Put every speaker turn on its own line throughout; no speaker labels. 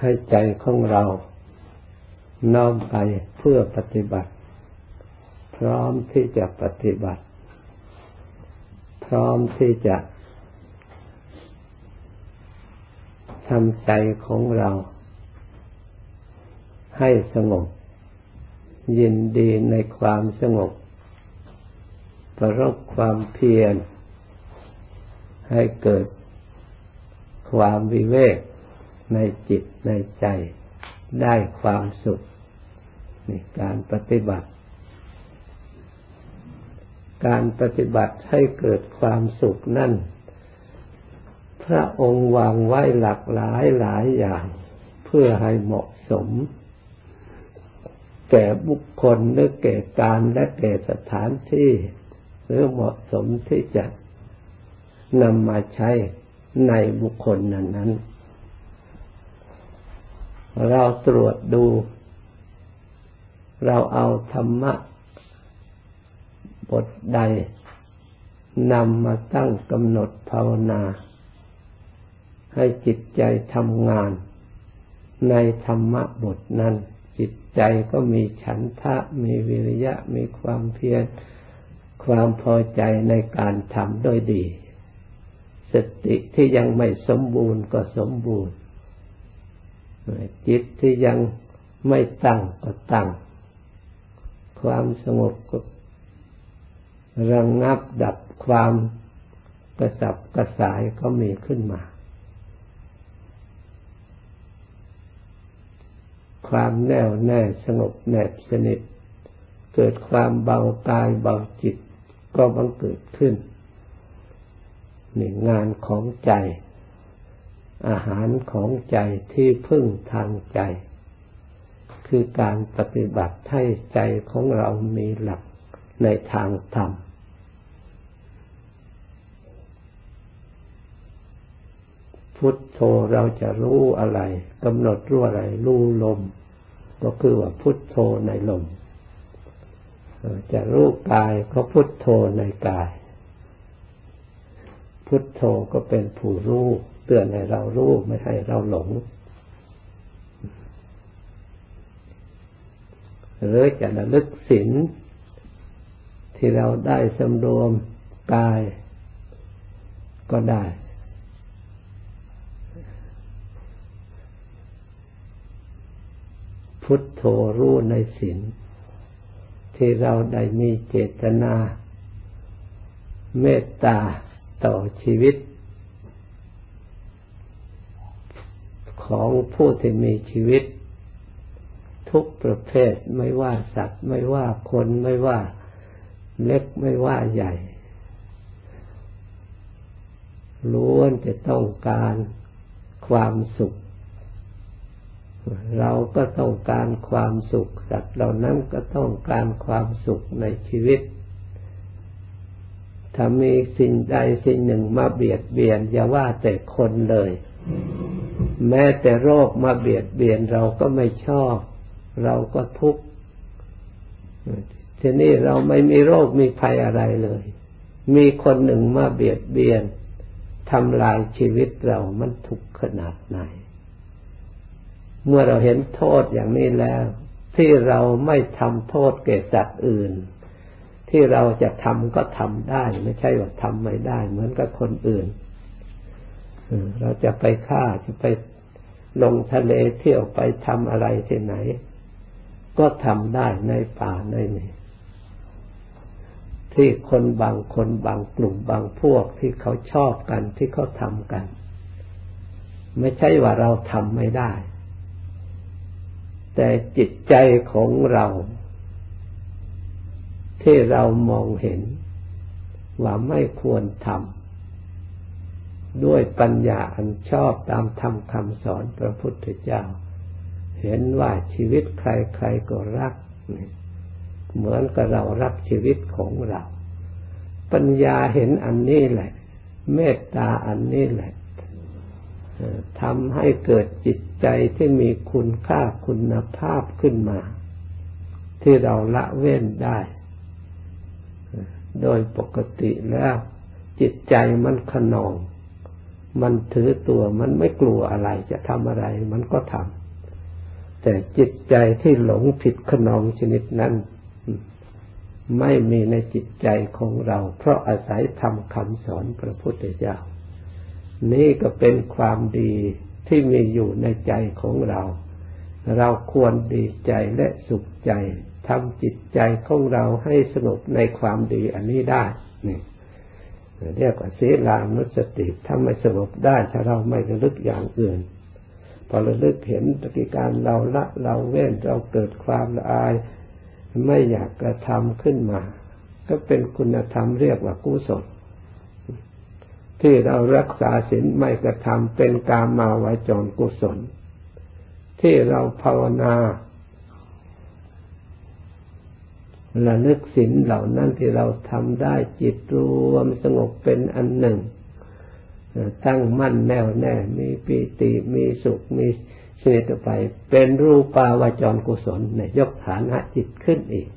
ให้ใจของเรา น้อมไปเพื่อปฏิบัติ พร้อมที่จะปฏิบัติ พร้อมที่จะทำใจของเรา ให้สงบ ยินดีในความสงบ ประรบความเพียรให้เกิดความวิเวก ในจิตในใจได้ความสุขในการปฏิบัติ การปฏิบัติให้เกิดความสุขนั่น พระองค์วางไว้หลากหลายหลายอย่าง เพื่อให้เหมาะสม แก่บุคคลหรือแก่การและแก่สถานที่ หรือเหมาะสมที่จะนำมาใช้ในบุคคลนั้นนั้น เราตรวจดู เราเอาธรรมะบทใดนำมาตั้งกำหนดภาวนา ให้จิตใจทำงาน ในธรรมะบทนั้น จิตใจก็มีฉันทะ มีวิริยะ มีความเพียร ความพอใจในการทำโดยดี สติที่ยังไม่สมบูรณ์ก็สมบูรณ์ จิตที่ยังไม่ตั้งก็ตั้ง ความสงบก็ระงงับดับความกระสับกระสายก็มีขึ้นมา ความแน่วแน่สงบแนบสนิท เกิดความเบากายเบาจิตก็บังเกิดขึ้นนี่งานของใจ อาหารของใจที่พึ่งทางใจ คือการปฏิบัติให้ใจของเรามีหลักในทางธรรมพุทโธเราจะรู้อะไรกำหนดรู้อะไรรู้ลม ก็คือว่าพุทโธในลม จะรู้กายก็พุทโธในกาย พุทโธก็เป็นผู้รู้ ตือนให้เรารู้ไม่ให้เราหลง หรือจะระลึกศีลที่เราได้สำรวมกายก็ได้ พุทโธรู้ในศีลที่เราได้มีเจตนา เมตตาต่อชีวิต ของผู้ที่มีชีวิต ทุกประเภทไม่ว่าสัตว์ ไม่ว่าคนไม่ว่าเล็กไม่ว่าใหญ่ล้วนจะต้องการความสุข เราก็ต้องการความสุข สัตว์เหล่านั้นก็ต้องการความสุขในชีวิต ถ้ามีสิ่งใดสิ่งหนึ่งมาเบียดเบียนอย่าว่าแต่คนเลย แม้แต่โรคมาเบียดเบียนเราก็ไม่ชอบ เราก็ทุกข์ทีนี้เราไม่มีโรคมีภัยอะไรเลย มีคนหนึ่งมาเบียดเบียนทำลายชีวิตเรามันทุกข์ขนาดไหน เมื่อเราเห็นโทษอย่างนี้แล้ว ที่เราไม่ทำโทษแก่สัตว์อื่น ที่เราจะทำก็ทำได้ ไม่ใช่ว่าทำไม่ได้ เหมือนกับคนอื่นเราจะไปฆ่าจะไป ลงทะเลเที่ยวไปทำอะไรที่ไหน ก็ทำได้ในป่าในนี้ที่คนบางคนบางกลุ่มบางพวกที่เขาชอบกันที่เขาทำกัน ไม่ใช่ว่าเราทำไม่ได้ แต่จิตใจของเรา ที่เรามองเห็น ว่าไม่ควรทำ ด้วยปัญญาอันชอบตามธรรมคำสอนพระพุทธเจ้า เห็นว่าชีวิตใครๆก็รัก เหมือนกับเรารักชีวิตของเรา ปัญญาเห็นอันนี้แหละ เมตตาอันนี้แหละทำให้เกิดจิตใจที่มีคุณค่าคุณภาพขึ้นมา ที่เราละเว้นได้ โดยปกติแล้วจิตใจมันขนอง มันถือตัวมันไม่กลัวอะไรจะทำอะไร มันก็ทำแต่จิตใจที่หลงผิดขนองชนิดนั้น ไม่มีในจิตใจของเรา เพราะอาศัยทำคำสอนพระพุทธเจ้า นี่ก็เป็นความดีที่มีอยู่ในใจของเรา เราควรดีใจและสุขใจทำจิตใจของเราให้สงบในความดีอันนี้ได้นี่ เรียกว่าศีลานุสติถ้าไม่สงบได้ ถ้าเราไม่ระลึกอย่างอื่น พอระลึกเห็นปฏิการเราละเราเว้นเราเกิดความละอาย ไม่อยากกระทำขึ้นมา ก็เป็นคุณธรรมเรียกว่ากุศลที่เรารักษาศีลไม่กระทำเป็นกามาวาจรกุศล ที่เราภาวนา ระลึกศีลเหล่านั้นที่เราทำได้จิตรวมสงบเป็นอันหนึ่ง ตั้งมั่นแน่วแน่ มีปีติมีสุขมีเสตไป เป็นรูปาวาจรกุศลเนี่ยยกฐานะจิตขึ้นอีก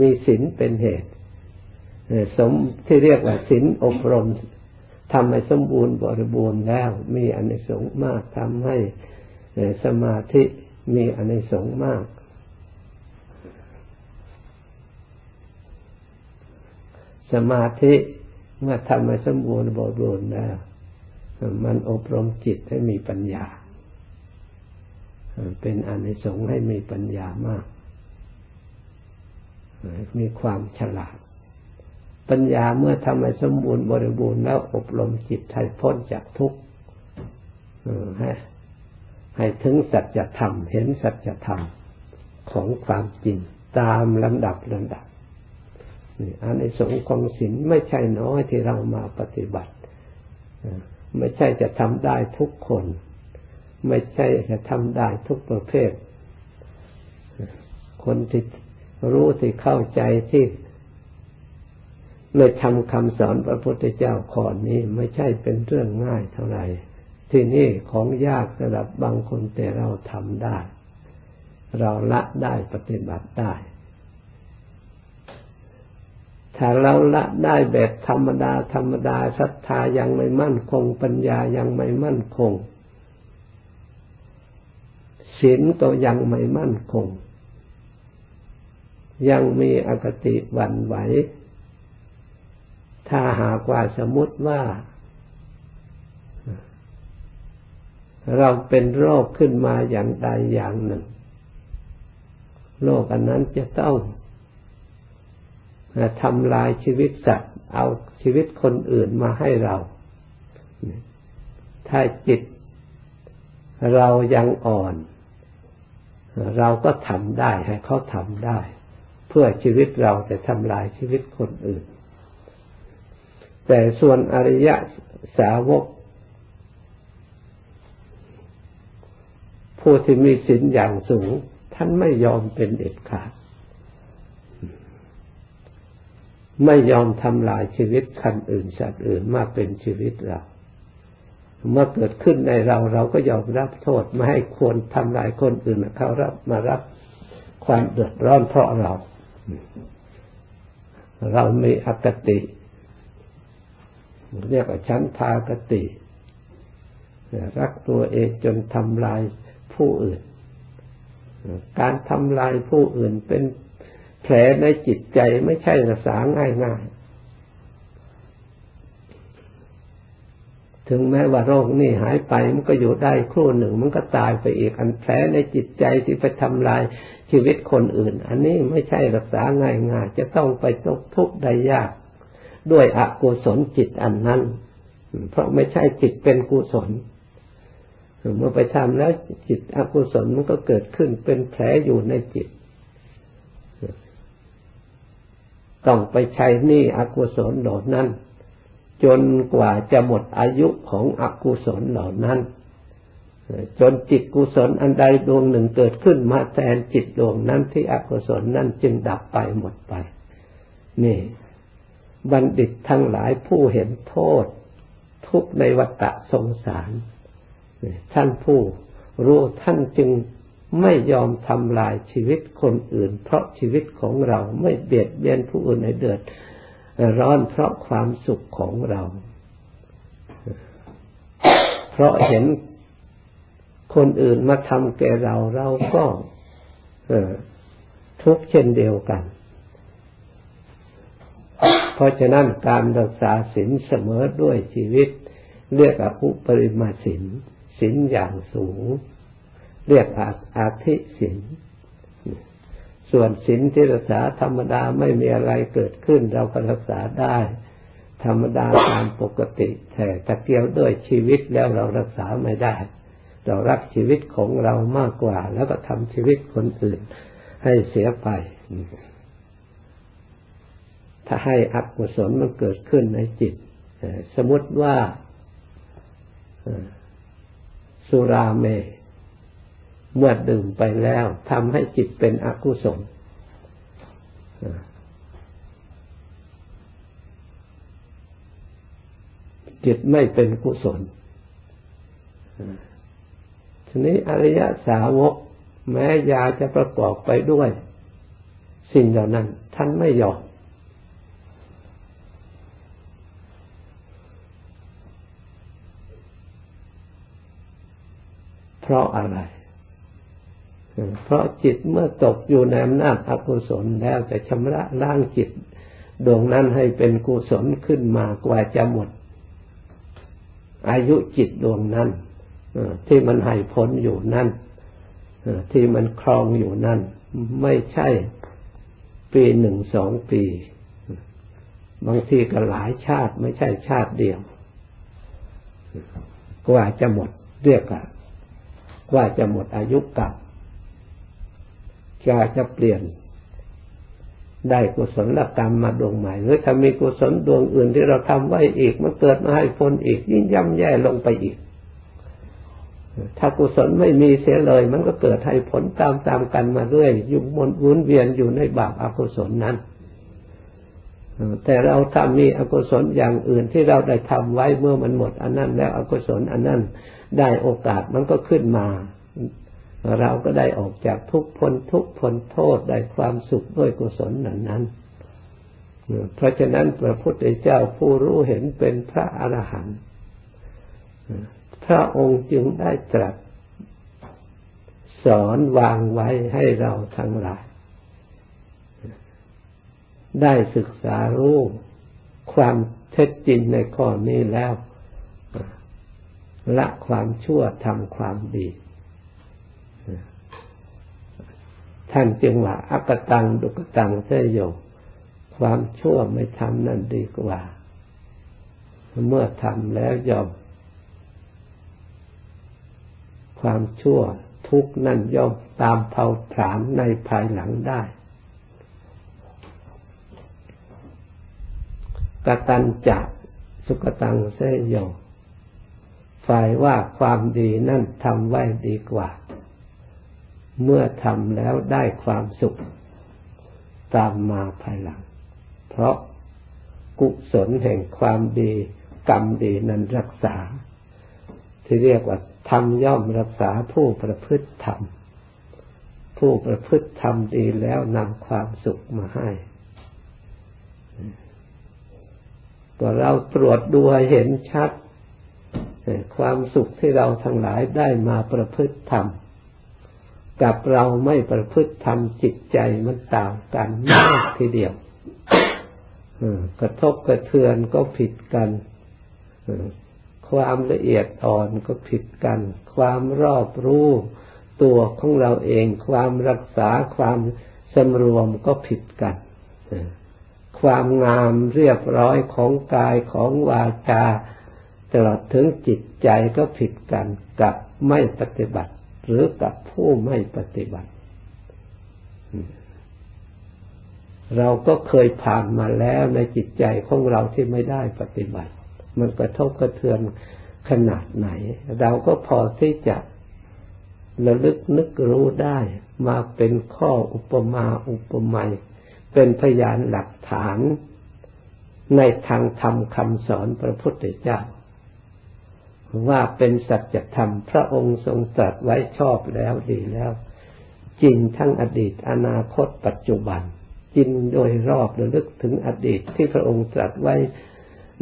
มีศีลเป็นเหตุ สมที่เรียกว่าศีลอบรมทำให้สมบูรณ์บริบูรณ์แล้ว มีอนิสงส์มากทำให้สมาธิมีอนิสงส์มาก สมาธิเมื่อทำให้สมบูรณ์บริบูรณ์แล้วมันอบรมจิตให้มีปัญญา เป็นอนิสงส์ให้มีปัญญามาก มีความฉลาด ปัญญาเมื่อทำให้สมบูรณ์บริบูรณ์แล้วอบรมจิตให้พ้นจากทุกข์ให้ให้ถึงสัจธรรม เห็นสัจธรรมของความจริงตามลำดับลำดับ อันในสงของศีลไม่ใช่น้อยที่เรามาปฏิบัติไม่ใช่จะทำได้ทุกคน ไม่ใช่จะทำได้ทุกประเภท คนที่รู้ที่เข้าใจที่เลยทำคำสอนพระพุทธเจ้าขอนี้ไม่ใช่เป็นเรื่องง่ายเท่าไหร่ที่นี่ของยากสำหรับบางคนแต่เราทำได้ เราละได้ปฏิบัติได้ ถ้าเราละได้แบบธรรมดา ธรรมดาศรัทธายังไม่มั่นคง ปัญญายังไม่มั่นคงศีลก็ยังไม่มั่นคง ยังมีอคติหวั่นไหว ถ้าหากว่าสมมติว่า เราเป็นโรคขึ้นมาอย่างใดอย่างหนึ่ง โรคอันนั้นจะต้อง ทำลายชีวิตสัตว์ เอาชีวิตคนอื่นมาให้เรา ถ้าจิตเรายังอ่อน เราก็ทำได้ให้เขาทำได้ เพื่อชีวิตเราจะทำลายชีวิตคนอื่น แต่ส่วนอริยสาวก ผู้ที่มีศีลอย่างสูง ท่านไม่ยอมเป็นเด็ดขาด ไม่ยอมทำลายชีวิตคันอื่นสัตว์อื่นมาเป็นชีวิตเรา เมื่อเกิดขึ้นในเราเราก็ยอมรับโทษไม่ให้ควรทำลายคนอื่นเขารับมารับความเดือดร้อนเพราะเรา เรามีอคติ เรียกว่าชั้นพากติ รักตัวเองจนทำลายผู้อื่น การทำลายผู้อื่นเป็น แผลในจิตใจไม่ใช่รักษาง่ายง่ายถึงแม้ว่าโรคนี่หายไปมันก็อยู่ได้ครู่หนึ่ง มันก็ตายไปอีกอันแผลในจิตใจที่ไปทำลายชีวิตคนอื่น อันนี้ไม่ใช่รักษาง่ายง่ายจะต้องไปตกทุกข์ได้ยาก ด้วยอกุศลจิตอันนั้น เพราะไม่ใช่จิตเป็นกุศลเมื่อไปทำแล้วจิตอกุศลมันก็เกิดขึ้นเป็นแผลอยู่ในจิต ต้องไปใช้หนี้อกุศลเหล่านั้น จนกว่าจะหมดอายุของอกุศลเหล่านั้น จนจิตกุศลอันใดดวงหนึ่งเกิดขึ้นมาแทนจิตดวงนั้นที่อกุศลนั้นจึงดับไปหมดไป นี่ บัณฑิตทั้งหลายผู้เห็นโทษ ทุกในวัฏสงสารท่านผู้รู้ท่านจึง ไม่ยอมทำลายชีวิตคนอื่น เพราะชีวิตของเราไม่เบียดเบียนผู้อื่นให้เดือดร้อนเพราะความสุขของเรา เพราะเห็นคนอื่นมาทำแก่เราเราก็ทุกข์เช่นเดียวกัน เพราะฉะนั้นการรักษาศีลเสมอด้วยชีวิต เรียกอภุปริมาศีลศีลอย่างสูง เรียกอาอาธิศีลส่วนศีลที่รักษาธรรมดาไม่มีอะไรเกิดขึ้น เราก็รักษาได้ ธรรมดาตามปกติแต่ตะเกียวด้วยชีวิตแล้วเรารักษาไม่ได้ เรารักชีวิตของเรามากกว่า แล้วก็ทำชีวิตคนอื่นให้เสียไป ถ้าให้อกุศลมันเกิดขึ้นในจิต สมมติว่าสุราเม เมื่อดื่มไปแล้วทำให้จิตเป็นอกุศลจิตไม่เป็นกุศลทีนี้อริยสาวก แม้ยาจะประกอบไปด้วย สิ่งเหล่านั้น ท่านไม่ยอมเพราะอะไร เพราะจิตเมื่อตกอยู่ในอำนาจอกุศลแล้วจะชำระล้างจิตดวงนั้นให้เป็นกุศลขึ้นมากว่าจะหมด อายุจิตดวงนั้นที่มันให้ผลอยู่นั่นที่มันครองอยู่นั่น ไม่ใช่ปีหนึ่งสองปี บางทีก็หลายชาติไม่ใช่ชาติเดียว กว่าจะหมดเรียกกว่าจะหมดอายุกับ กว่าจะเปลี่ยน ได้กุศลกรรมมาดวงใหม่ หรือถ้ามีกุศลดวงอื่นที่เราทำไว้อีกมันเกิดมาให้ผลอีก ยิ่งย่ำแย่ลงไปอีก ถ้ากุศลไม่มีเสียเลย มันก็เกิดให้ผลตามตามกันมาเรื่อยยุ่งมนวนเวียนอยู่ในบาปอกุศลนั้นแต่เราถ้ามีอกุศลอย่างอื่นที่เราได้ทำไว้เมื่อมันหมด อันนั้นแล้วอกุศลอันนั้นได้โอกาสมันก็ขึ้นมา เราก็ได้ออกจากทุกพ้นทุกพ้นโทษได้ความสุขด้วยกุศลนั้นนั้นเพราะฉะนั้นพระพุทธเจ้าผู้รู้เห็นเป็นพระอรหันต์พระองค์จึงได้ตรัสสอนวางไว้ให้เราทั้งหลาย ได้ศึกษารู้ความเท็จจริงในข้อนี้แล้ว ละความชั่วทำความดี ท่านจึงว่าอักตังดุกตังเสยโยความชั่วไม่ทำนั่นดีกว่า เมื่อทำแล้วยอม ความชั่วทุกนั่นย่อมตามเผาผลาญในภายหลังได้ กตันจะสุกตังเสยโยฝ่ายว่าความดีนั่นทำไว้ดีกว่า เมื่อทำแล้วได้ความสุขตามมาภายหลัง เพราะกุศลแห่งความดีกรรมดีนั้นรักษา ที่เรียกว่าธรรมย่อมรักษาผู้ประพฤติธรรม ผู้ประพฤติธรรมดีแล้วนำความสุขมาให้ก็เราตรวจดูเห็นชัด ความสุขที่เราทั้งหลายได้มาประพฤติธรรม กับเราไม่ประพฤติธรรมจิตใจมันต่างกันมากทีเดียวกระทบกระเทือนก็ผิดกัน ความละเอียดอ่อนก็ผิดกัน ความรอบรู้ตัวของเราเอง ความรักษาความสำรวมก็ผิดกัน ความงามเรียบร้อยของกายของวาจาตลอดถึงจิตใจก็ผิดกันกับไม่ปฏิบัติ หรือกับผู้ไม่ปฏิบัติ เราก็เคยผ่านมาแล้วในจิตใจของเราที่ไม่ได้ปฏิบัติ มันกระทบกระเทือนขนาดไหน เราก็พอที่จะระลึกนึกรู้ได้มาเป็นข้ออุปมาอุปไมยเป็นพยานหลักฐานในทางธรรมคำสอนพระพุทธเจ้า ว่าเป็นสัจธรรม พระองค์ทรงตรัสไว้ชอบแล้วดีแล้ว จริงทั้งอดีตอนาคตปัจจุบัน จริงโดยรอบระลึกถึงอดีตที่พระองค์ตรัสไว้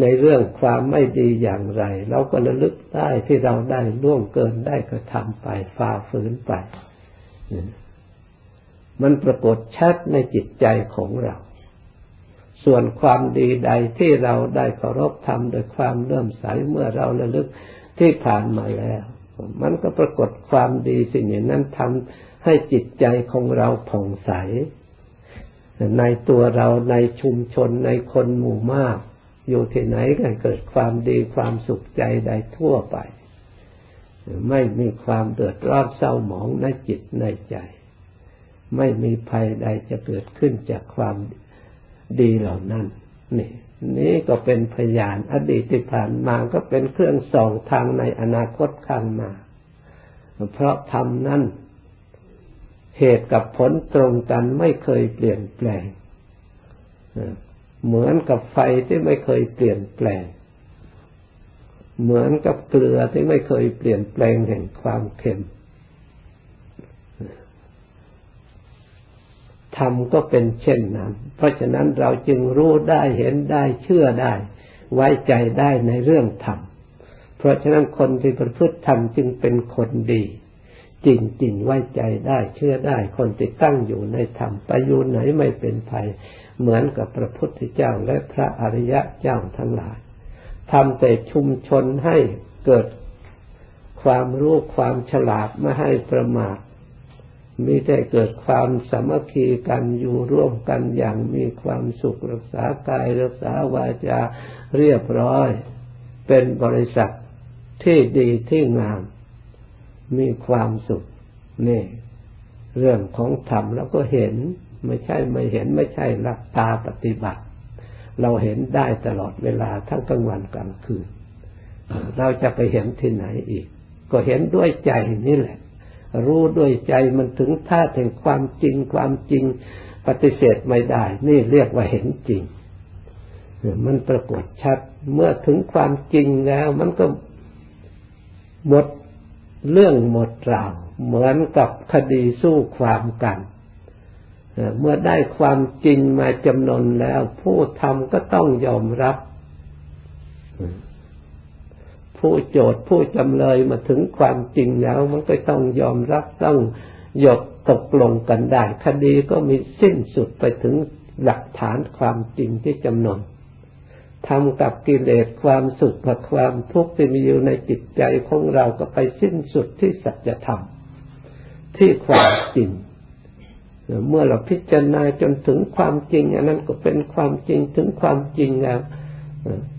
ในเรื่องความไม่ดีอย่างไร เราก็ระลึกได้ที่เราได้ล่วงเกินได้กระทำไปฝ่าฝืนไป มันปรากฏชัดในจิตใจของเรา ส่วนความดีใดที่เราได้เคารพทำโดยความเลื่อมใสเมื่อเราระลึก ที่ผ่านมาแล้ว มันก็ปรากฏความดีสิ่งนั้นทำให้จิตใจของเราผ่องใส ในตัวเราในชุมชนในคนหมู่มาก อยู่ที่ไหนก็เกิดความดีความสุขใจใดทั่วไป ไม่มีความเดือดร้อนเศร้าหมองในจิตในใจ ไม่มีภัยใดจะเกิดขึ้นจากความดีเหล่านั้นนี่ นี่ก็เป็นพยานอดีตที่ผ่านมาก็เป็นเครื่องส่องทางในอนาคตข้างหน้าเพราะทำนั้นเหตุกับผลตรงกันไม่เคยเปลี่ยนแปลง เหมือนกับไฟที่ไม่เคยเปลี่ยนแปลง เหมือนกับเกลือที่ไม่เคยเปลี่ยนแปลงแห่งความเค็ม ธรรมก็เป็นเช่นนั้น เพราะฉะนั้นเราจึงรู้ได้เห็นได้เชื่อได้ ไว้ใจได้ในเรื่องธรรม เพราะฉะนั้นคนที่ประพฤติธรรมจึงเป็นคนดี จริงๆไว้ใจได้เชื่อได้ คนที่ตั้งอยู่ในธรรมไปอยู่ไหนไม่เป็นภัย เหมือนกับพระพุทธเจ้าและพระอริยะเจ้าทั้งหลายทำแต่ชุมชนให้เกิดความรู้ความฉลาดไม่ให้ประมาท มีแต่เกิดความสามัคคีกันอยู่ร่วมกันอย่างมีความสุขรักษากายรักษาวาจาเรียบร้อย เป็นบริษัทที่ดีที่งาม มีความสุขนี่ เรื่องของธรรมแล้วก็เห็น ไม่ใช่ไม่เห็นไม่ใช่หลักตาปฏิบัติ เราเห็นได้ตลอดเวลาทั้งกลางวันกลางคืน เราจะไปเห็นที่ไหนอีก ก็เห็นด้วยใจนี่แหละ รู้ด้วยใจมันถึงท่าแห่งความจริงความจริงปฏิเสธไม่ได้ นี่เรียกว่าเห็นจริง มันปรากฏชัด เมื่อถึงความจริงแล้ว มันก็หมดเรื่องหมดราว เหมือนกับคดีสู้ความกันเมื่อได้ความจริงมาจำนวนแล้ว ผู้ทำก็ต้องยอมรับ ผู้โจทย์ผู้จำเลยมาถึงความจริงแล้ว มันก็ต้องยอมรับต้องหยดตกลงกันได้ คดีก็มีสิ้นสุดไปถึงหลักฐานความจริงที่จำนนทำกับกิเลสความสุขกับความทุกข์ที่มีอยู่ในจิตใจของเราก็ไปสิ้นสุดที่สัจธรรมที่ความจริง เมื่อเราพิจารณาจนถึงความจริง อันนั้นก็เป็นความจริงถึงความจริงแล้ว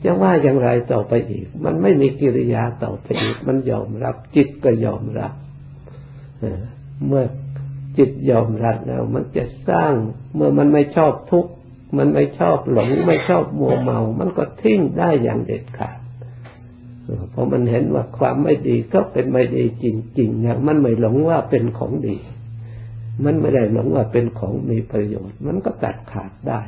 จะว่าอย่างไรต่อไปอีก มันไม่มีกิริยาต่อไปอีก มันยอมรับ จิตก็ยอมรับเมื่อจิตยอมรับแล้ว มันจะสร้าง เมื่อมันไม่ชอบทุกข์มันไม่ชอบหลง ไม่ชอบมัวเมา มันก็ทิ้งได้อย่างเด็ดขาดเพราะมันเห็นว่าความไม่ดีก็เป็นไม่ดีจริงๆอย่างมันไม่หลงว่าเป็นของดี มันไม่ได้หลงว่าเป็นของมีประโยชน์ มันก็ตัดขาดได้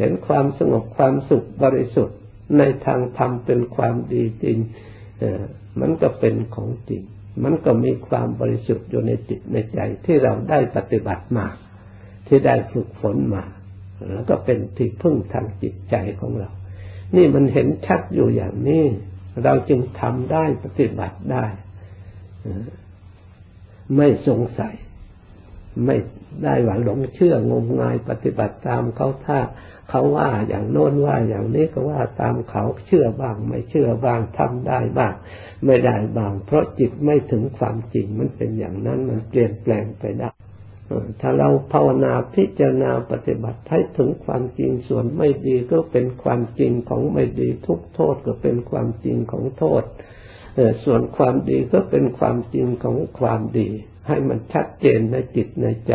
เห็นความสงบความสุขบริสุทธิ์ในทางธรรมเป็นความดีจริงมันก็เป็นของจริง มันก็มีความบริสุทธิ์อยู่ในจิตในใจที่เราได้ปฏิบัติมา ที่ได้ฝึกฝนมา แล้วก็เป็นที่พึ่งทางจิตใจของเรา นี่มันเห็นชัดอยู่อย่างนี้ เราจึงทำได้ปฏิบัติได้ ไม่สงสัย ไม่ได้หวังหลงเชื่องมงายปฏิบัติตามเขาถ้า เขาว่าอย่างโน้นว่าอย่างนี้ก็ว่าตามเขาเชื่อบ้าง ไม่เชื่อบ้างทำได้บ้าง ไม่ได้บ้าง เพราะจิตไม่ถึงความจริงมันเป็นอย่างนั้นมันเปลี่ยนแปลงไปได้ถ้าเราภาวนาพิจารณาปฏิบัติให้ถึงความจริงส่วนไม่ดีก็เป็นความจริงของไม่ดีทุกโทษก็เป็นความจริงของโทษส่วนความดีก็เป็นความจริงของความดี ให้มันชัดเจนในจิตในใจ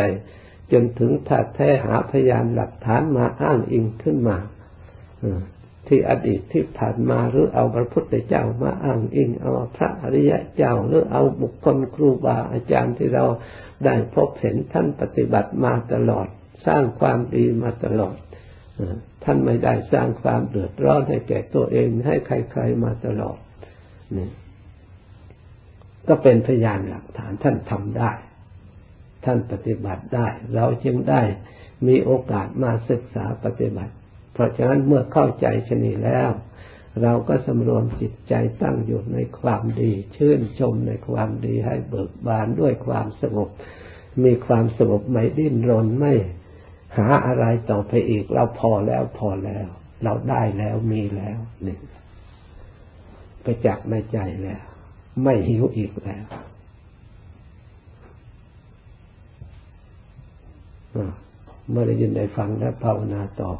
จนถึงถ้าแท้หาพยานหลักฐานมาอ้างอิงขึ้นมาที่อดีตที่ผ่านมาหรือเอาพระพุทธเจ้ามาอ้างอิงเอาพระอริยะเจ้าหรือเอาบุคคลครูบาอาจารย์ที่เราได้พบเห็นท่านปฏิบัติมาตลอด สร้างความดีมาตลอดท่านไม่ได้สร้างความเดือดร้อนให้แก่ตัวเองให้ใครๆมาตลอดนี่ก็เป็นพยานหลักฐานท่านทำได้ ท่านปฏิบัติได้ เราจึงได้มีโอกาสมาศึกษาปฏิบัติ เพราะฉะนั้นเมื่อเข้าใจชนีแล้ว เราก็สำรวมจิตใจตั้งอยู่ในความดี ชื่นชมในความดีให้เบิกบานด้วยความสงบ มีความสงบไม่ดิ้นรนไม่หาอะไรต่อไปอีก เราพอแล้วพอแล้ว เราได้แล้วมีแล้วนี่ไปจักในใจแล้ว ไม่หิวอีกแล้ว เมื่อได้ยินได้ฟังแล้วภาวนาต่อ